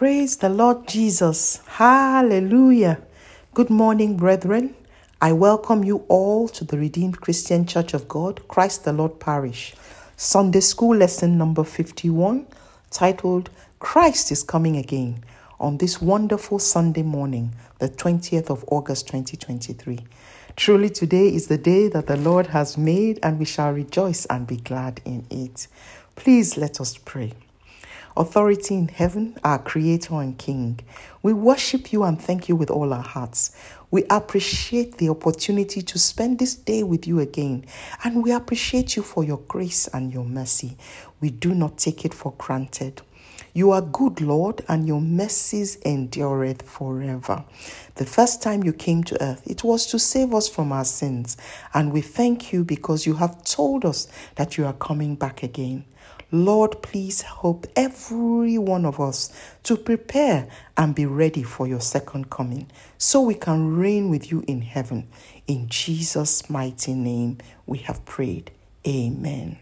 Praise the Lord Jesus. Hallelujah. Good morning, brethren. I welcome you all to the Redeemed Christian Church of God, Christ the Lord Parish. Sunday School lesson number 51, titled Christ is Coming Again, on this wonderful Sunday morning, the 20th of August 2023. Truly, today is the day that the Lord has made, and we shall rejoice and be glad in it. Please let us pray. Authority in heaven, our Creator and King, we worship you and thank you with all our hearts. We appreciate the opportunity to spend this day with you again, and we appreciate you for your grace and your mercy. We do not take it for granted. You are good, Lord, and your mercies endureth forever. The first time you came to earth, it was to save us from our sins, and we thank you because you have told us that you are coming back again. Lord, please help every one of us to prepare and be ready for your second coming so we can reign with you in heaven. In Jesus' mighty name, we have prayed. Amen.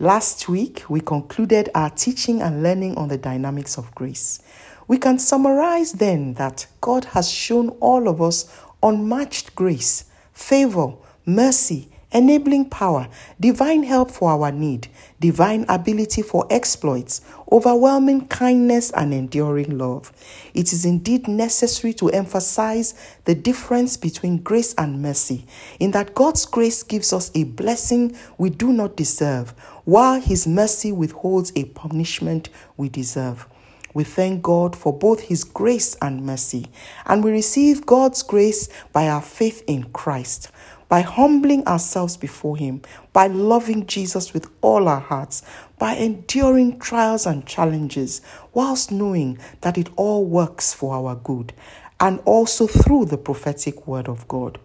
Last week, we concluded our teaching and learning on the dynamics of grace. We can summarize then that God has shown all of us unmatched grace, favor, mercy, enabling power, divine help for our need, divine ability for exploits, overwhelming kindness, and enduring love. It is indeed necessary to emphasize the difference between grace and mercy, in that God's grace gives us a blessing we do not deserve, while His mercy withholds a punishment we deserve. We thank God for both His grace and mercy, and we receive God's grace by our faith in Christ by humbling ourselves before Him, by loving Jesus with all our hearts, by enduring trials and challenges, whilst knowing that it all works for our good, and also through the prophetic word of God.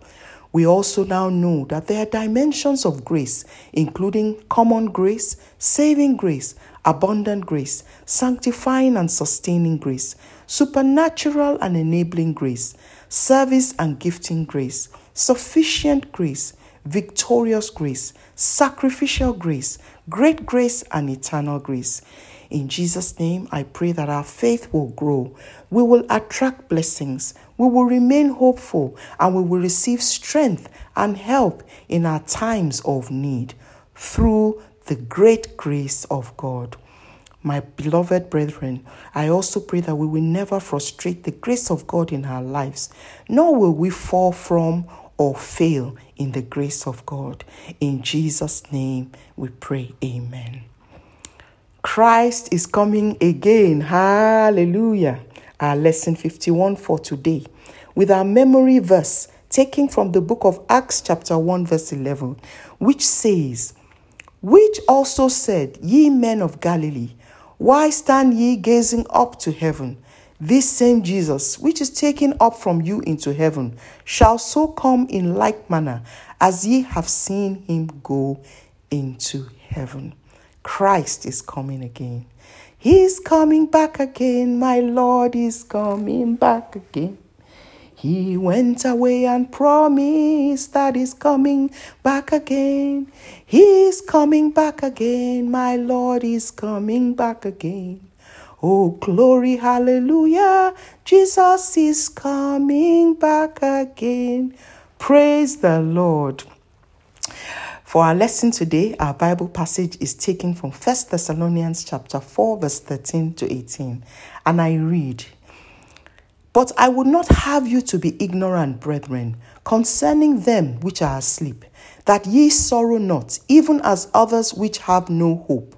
We also now know that there are dimensions of grace, including common grace, saving grace, abundant grace, sanctifying and sustaining grace, supernatural and enabling grace, service and gifting grace sufficient grace, victorious grace, sacrificial grace, great grace, and eternal grace. In Jesus' name, I pray that our faith will grow. We will attract blessings. We will remain hopeful and we will receive strength and help in our times of need through the great grace of God. My beloved brethren, I also pray that we will never frustrate the grace of God in our lives, nor will we fall from or fail in the grace of God. In Jesus' name we pray. Amen. Christ is coming again. Hallelujah. Our lesson 51 for today with our memory verse taken from the book of Acts, chapter 1, verse 11, which says, Which also said, Ye men of Galilee, why stand ye gazing up to heaven? This same Jesus, which is taken up from you into heaven, shall so come in like manner as ye have seen him go into heaven. Christ is coming again. He's coming back again. My Lord is coming back again. He went away and promised that he's coming back again. He's coming back again. My Lord is coming back again. Oh, glory, hallelujah. Jesus is coming back again. Praise the Lord. For our lesson today, our Bible passage is taken from 1 Thessalonians chapter 4 verse 13 to 18, and I read: But I would not have you to be ignorant, brethren, concerning them which are asleep, that ye sorrow not, even as others which have no hope.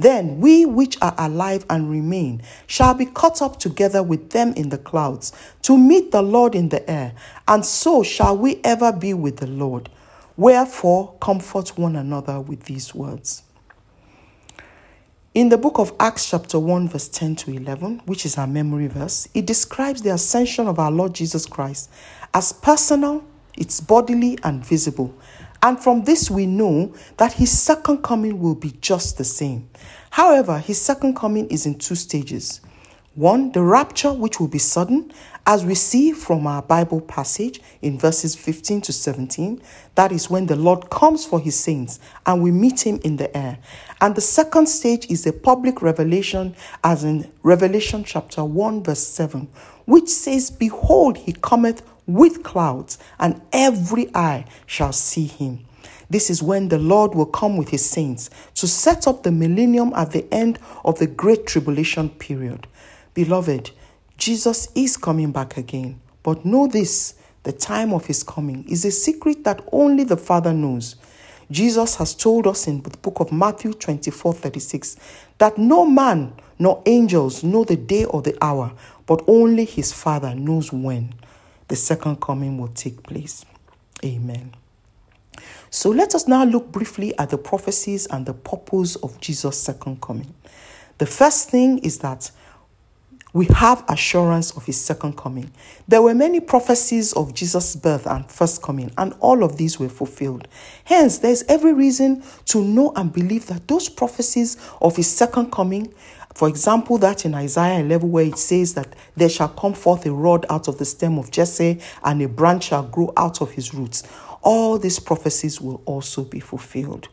Then we which are alive and remain shall be caught up together with them in the clouds to meet the Lord in the air, and so shall we ever be with the Lord. Wherefore, comfort one another with these words. In the book of Acts, chapter 1, verse 10 to 11, which is our memory verse, it describes the ascension of our Lord Jesus Christ as personal, it's bodily and visible. And from this, we know that his second coming will be just the same. However, his second coming is in two stages. One, the rapture, which will be sudden, as we see from our Bible passage in verses 15 to 17. That is when the Lord comes for his saints and we meet him in the air. And the second stage is a public revelation, as in Revelation chapter 1, verse 7, which says, Behold, he cometh with clouds, and every eye shall see him. This is when the Lord will come with his saints to set up the millennium at the end of the great tribulation period. Beloved, Jesus is coming back again. But know this the time of his coming is a secret that only the Father knows. Jesus has told us in the book of Matthew 24 36 that no man nor angels know the day or the hour, but only his Father knows when the second coming will take place. Amen. So let us now look briefly at the prophecies and the purpose of Jesus' second coming. The first thing is that we have assurance of his second coming. There were many prophecies of Jesus' birth and first coming, and all of these were fulfilled. Hence, there's every reason to know and believe that those prophecies of his second coming, for example, that in Isaiah 11, where it says that there shall come forth a rod out of the stem of Jesse, and a branch shall grow out of his roots, all these prophecies will also be fulfilled.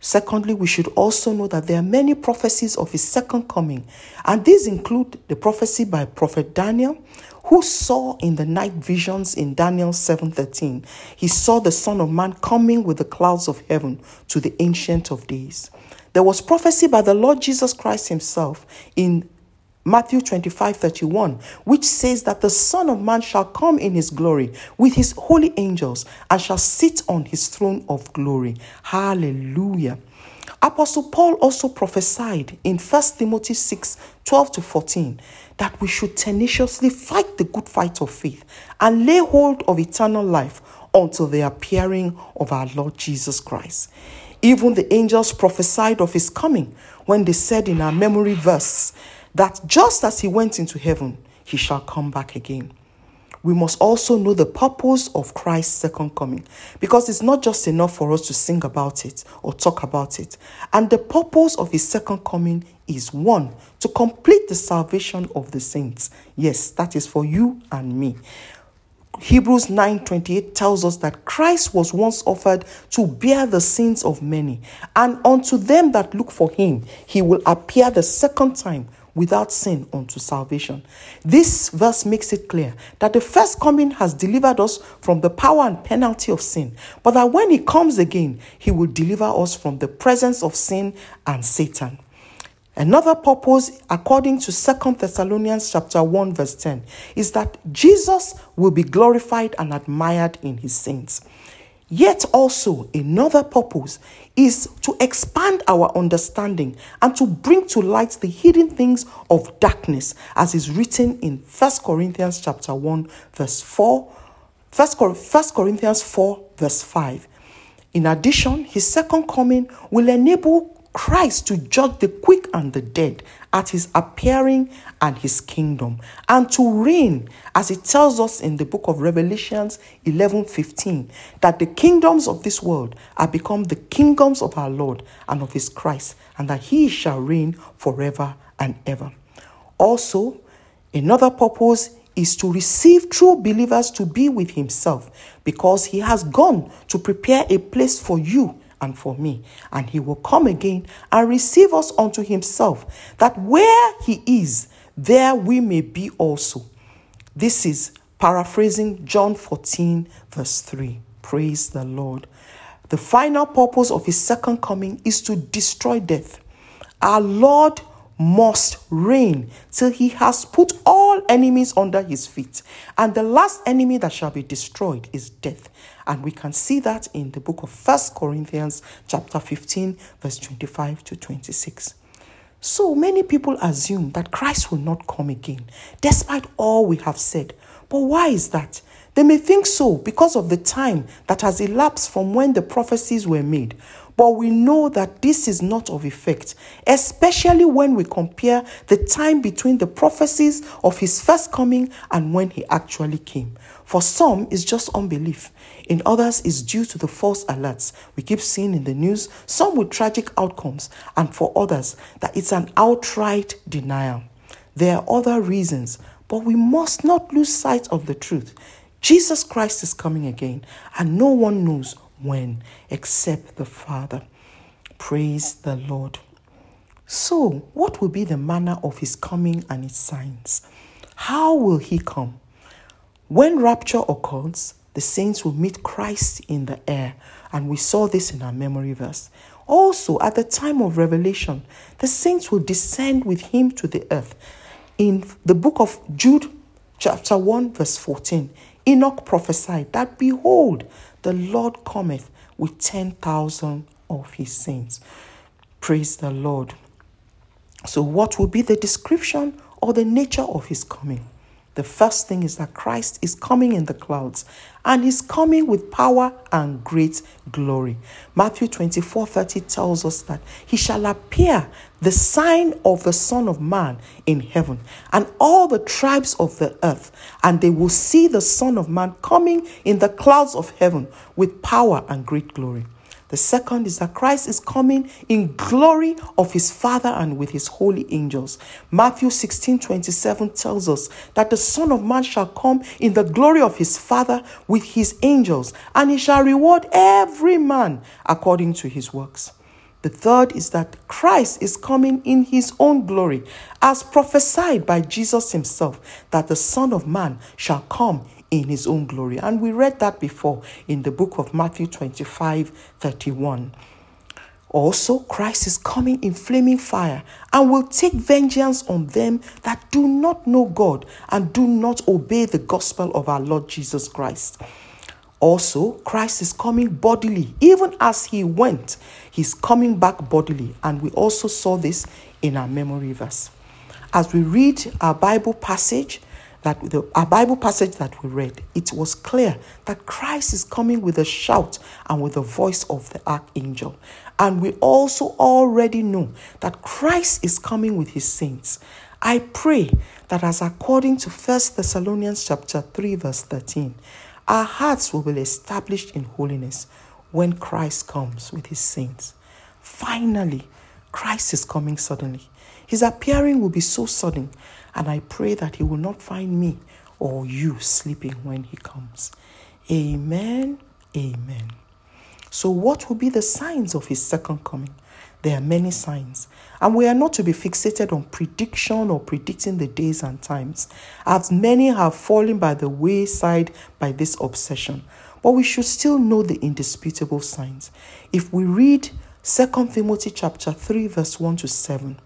Secondly, we should also know that there are many prophecies of his second coming, and these include the prophecy by prophet Daniel, who saw in the night visions in Daniel 7:13. He saw the son of man coming with the clouds of heaven to the ancient of days. There was prophecy by the Lord Jesus Christ himself in Matthew 25 31, which says that the Son of Man shall come in his glory with his holy angels and shall sit on his throne of glory. Hallelujah. Apostle Paul also prophesied in 1 Timothy 6 12 to 14 that we should tenaciously fight the good fight of faith and lay hold of eternal life until the appearing of our Lord Jesus Christ. Even the angels prophesied of his coming when they said in our memory verse, that just as he went into heaven, he shall come back again. We must also know the purpose of Christ's second coming because it's not just enough for us to sing about it or talk about it. And the purpose of his second coming is one, to complete the salvation of the saints. Yes, that is for you and me. Hebrews 9:28 tells us that Christ was once offered to bear the sins of many, and unto them that look for him, he will appear the second time without sin unto salvation. This verse makes it clear that the first coming has delivered us from the power and penalty of sin, but that when he comes again, he will deliver us from the presence of sin and Satan. Another purpose, according to Second Thessalonians chapter 1, verse 10, is that Jesus will be glorified and admired in his saints. Yet also another purpose is to expand our understanding and to bring to light the hidden things of darkness as is written in 1 Corinthians chapter 1 verse 4 1 Corinthians 4 verse 5 in addition his second coming will enable Christ to judge the quick and the dead at his appearing and his kingdom, and to reign, as it tells us in the book of Revelations 11 15, that the kingdoms of this world are become the kingdoms of our Lord and of his Christ, and that he shall reign forever and ever. Also, another purpose is to receive true believers to be with himself because he has gone to prepare a place for you and for me. And he will come again and receive us unto himself, that where he is, there we may be also. This is paraphrasing John 14, verse 3. Praise the Lord. The final purpose of his second coming is to destroy death. Our Lord must reign till he has put all enemies under his feet. And the last enemy that shall be destroyed is death. And we can see that in the book of First Corinthians chapter 15 verse 25 to 26. So many people assume that Christ will not come again, despite all we have said. But why is that? They may think so because of the time that has elapsed from when the prophecies were made. But we know that this is not of effect, especially when we compare the time between the prophecies of his first coming and when he actually came. For some, it's just unbelief. In others, it's due to the false alerts we keep seeing in the news, some with tragic outcomes, and for others, that it's an outright denial. There are other reasons, but we must not lose sight of the truth. Jesus Christ is coming again, and no one knows when except the Father. Praise the Lord. So, what will be the manner of his coming and its signs? How will he come? When rapture occurs, the saints will meet Christ in the air, and we saw this in our memory verse. Also, at the time of revelation, the saints will descend with him to the earth. In the book of Jude, chapter 1, verse 14, Enoch prophesied that, Behold, the Lord cometh with 10,000 of his saints. Praise the Lord. So, what will be the description or the nature of his coming? The first thing is that Christ is coming in the clouds and he's coming with power and great glory. Matthew 24 30 tells us that he shall appear the sign of the Son of Man in heaven, and all the tribes of the earth, and they will see the Son of Man coming in the clouds of heaven with power and great glory. The second is that Christ is coming in glory of his Father and with his holy angels. Matthew 16 27 tells us that the Son of Man shall come in the glory of his Father with his angels, and he shall reward every man according to his works. The third is that Christ is coming in his own glory, as prophesied by Jesus himself, that the Son of Man shall come in his own glory. And we read that before in the book of Matthew 25 31. Also, Christ is coming in flaming fire and will take vengeance on them that do not know God and do not obey the gospel of our Lord Jesus Christ. Also, Christ is coming bodily, even as he went, he's coming back bodily. And we also saw this in our memory verse. As we read our Bible passage, that the, our Bible passage that we read, it was clear that Christ is coming with a shout and with the voice of the archangel. And we also already know that Christ is coming with his saints. I pray that as according to 1 Thessalonians chapter 3 verse 13, our hearts will be established in holiness when Christ comes with his saints. Finally, Christ is coming suddenly. His appearing will be so sudden and I pray that He will not find me or you sleeping when He comes. Amen. Amen. So, what will be the signs of His second coming? There are many signs, and we are not to be fixated on prediction or predicting the days and times, as many have fallen by the wayside by this obsession. But we should still know the indisputable signs. If we read 2 Timothy chapter 3 verse 1 to 7,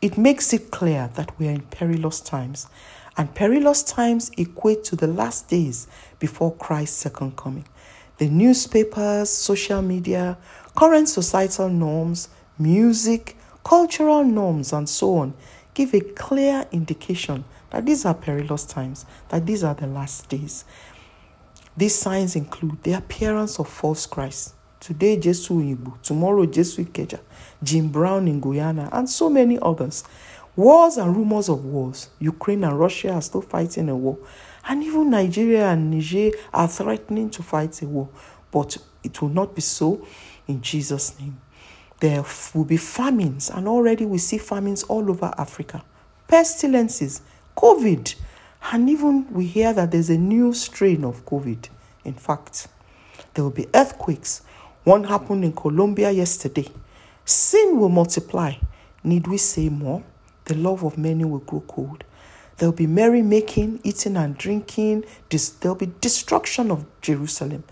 it makes it clear that we are in perilous times, and perilous times equate to the last days before Christ's second coming. The newspapers, social media, current societal norms, music, cultural norms, and so on give a clear indication that these are perilous times, that these are the last days. These signs include the appearance of false Christ. Today, Jesus Igbo, tomorrow, Jesus Ikeja, Jim Brown in Guyana, and so many others. Wars and rumors of wars. Ukraine and Russia are still fighting a war. And even Nigeria and Niger are threatening to fight a war. But it will not be so in Jesus' name. There will be famines, and already we see famines all over Africa. Pestilences, COVID, and even we hear that there's a new strain of COVID. In fact, there will be earthquakes. One happened in Colombia yesterday. Sin will multiply. Need we say more? The love of many will grow cold. There'll be merrymaking, eating and drinking. There'll be destruction of Jerusalem.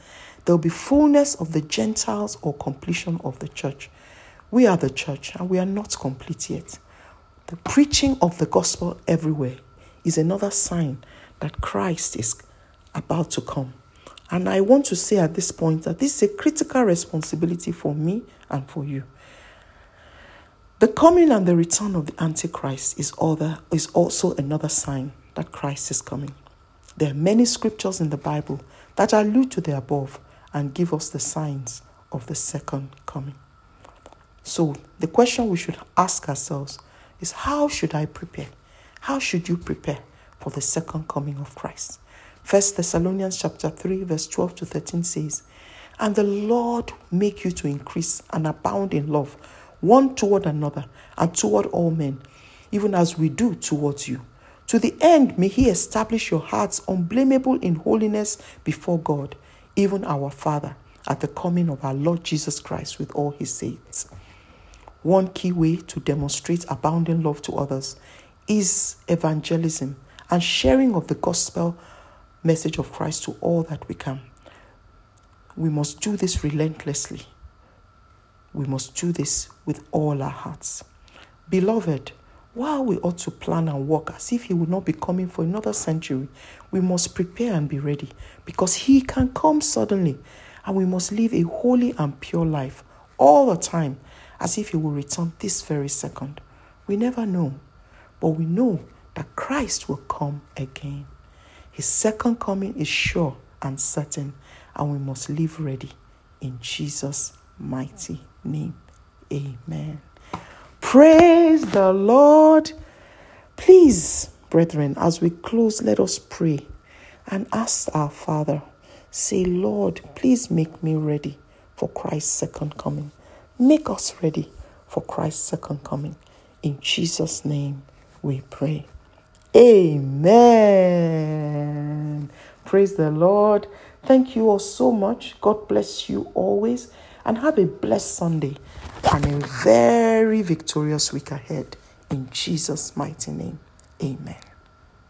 There'll be fullness of the Gentiles or completion of the church. We are the church and we are not complete yet. The preaching of the gospel everywhere is another sign that Christ is about to come. And I want to say at this point that this is a critical responsibility for me and for you. The coming and the return of the Antichrist is, other, is also another sign that Christ is coming. There are many scriptures in the Bible that allude to the above and give us the signs of the second coming. So, the question we should ask ourselves is how should I prepare? How should you prepare for the second coming of Christ? First Thessalonians chapter 3 verse 12 to 13 says, "And the Lord make you to increase and abound in love one toward another and toward all men, even as we do towards you." To the end, may He establish your hearts unblameable in holiness before God, even our Father, at the coming of our Lord Jesus Christ with all His saints. One key way to demonstrate abounding love to others is evangelism and sharing of the gospel message of Christ to all that we can. We must do this relentlessly. We must do this with all our hearts. Beloved, while we ought to plan and work as if He will not be coming for another century, we must prepare and be ready because He can come suddenly, and we must live a holy and pure life all the time as if He will return this very second. We never know, but we know that Christ will come again. His second coming is sure and certain, and we must live ready in Jesus' mighty name. Amen. Praise the Lord. Please, brethren, as we close, let us pray and ask our Father, say, Lord, please make me ready for Christ's second coming. Make us ready for Christ's second coming. In Jesus' name we pray. Amen. Praise the Lord. Thank you all so much. God bless you always and have a blessed Sunday and a very victorious week ahead. In Jesus' mighty name, amen.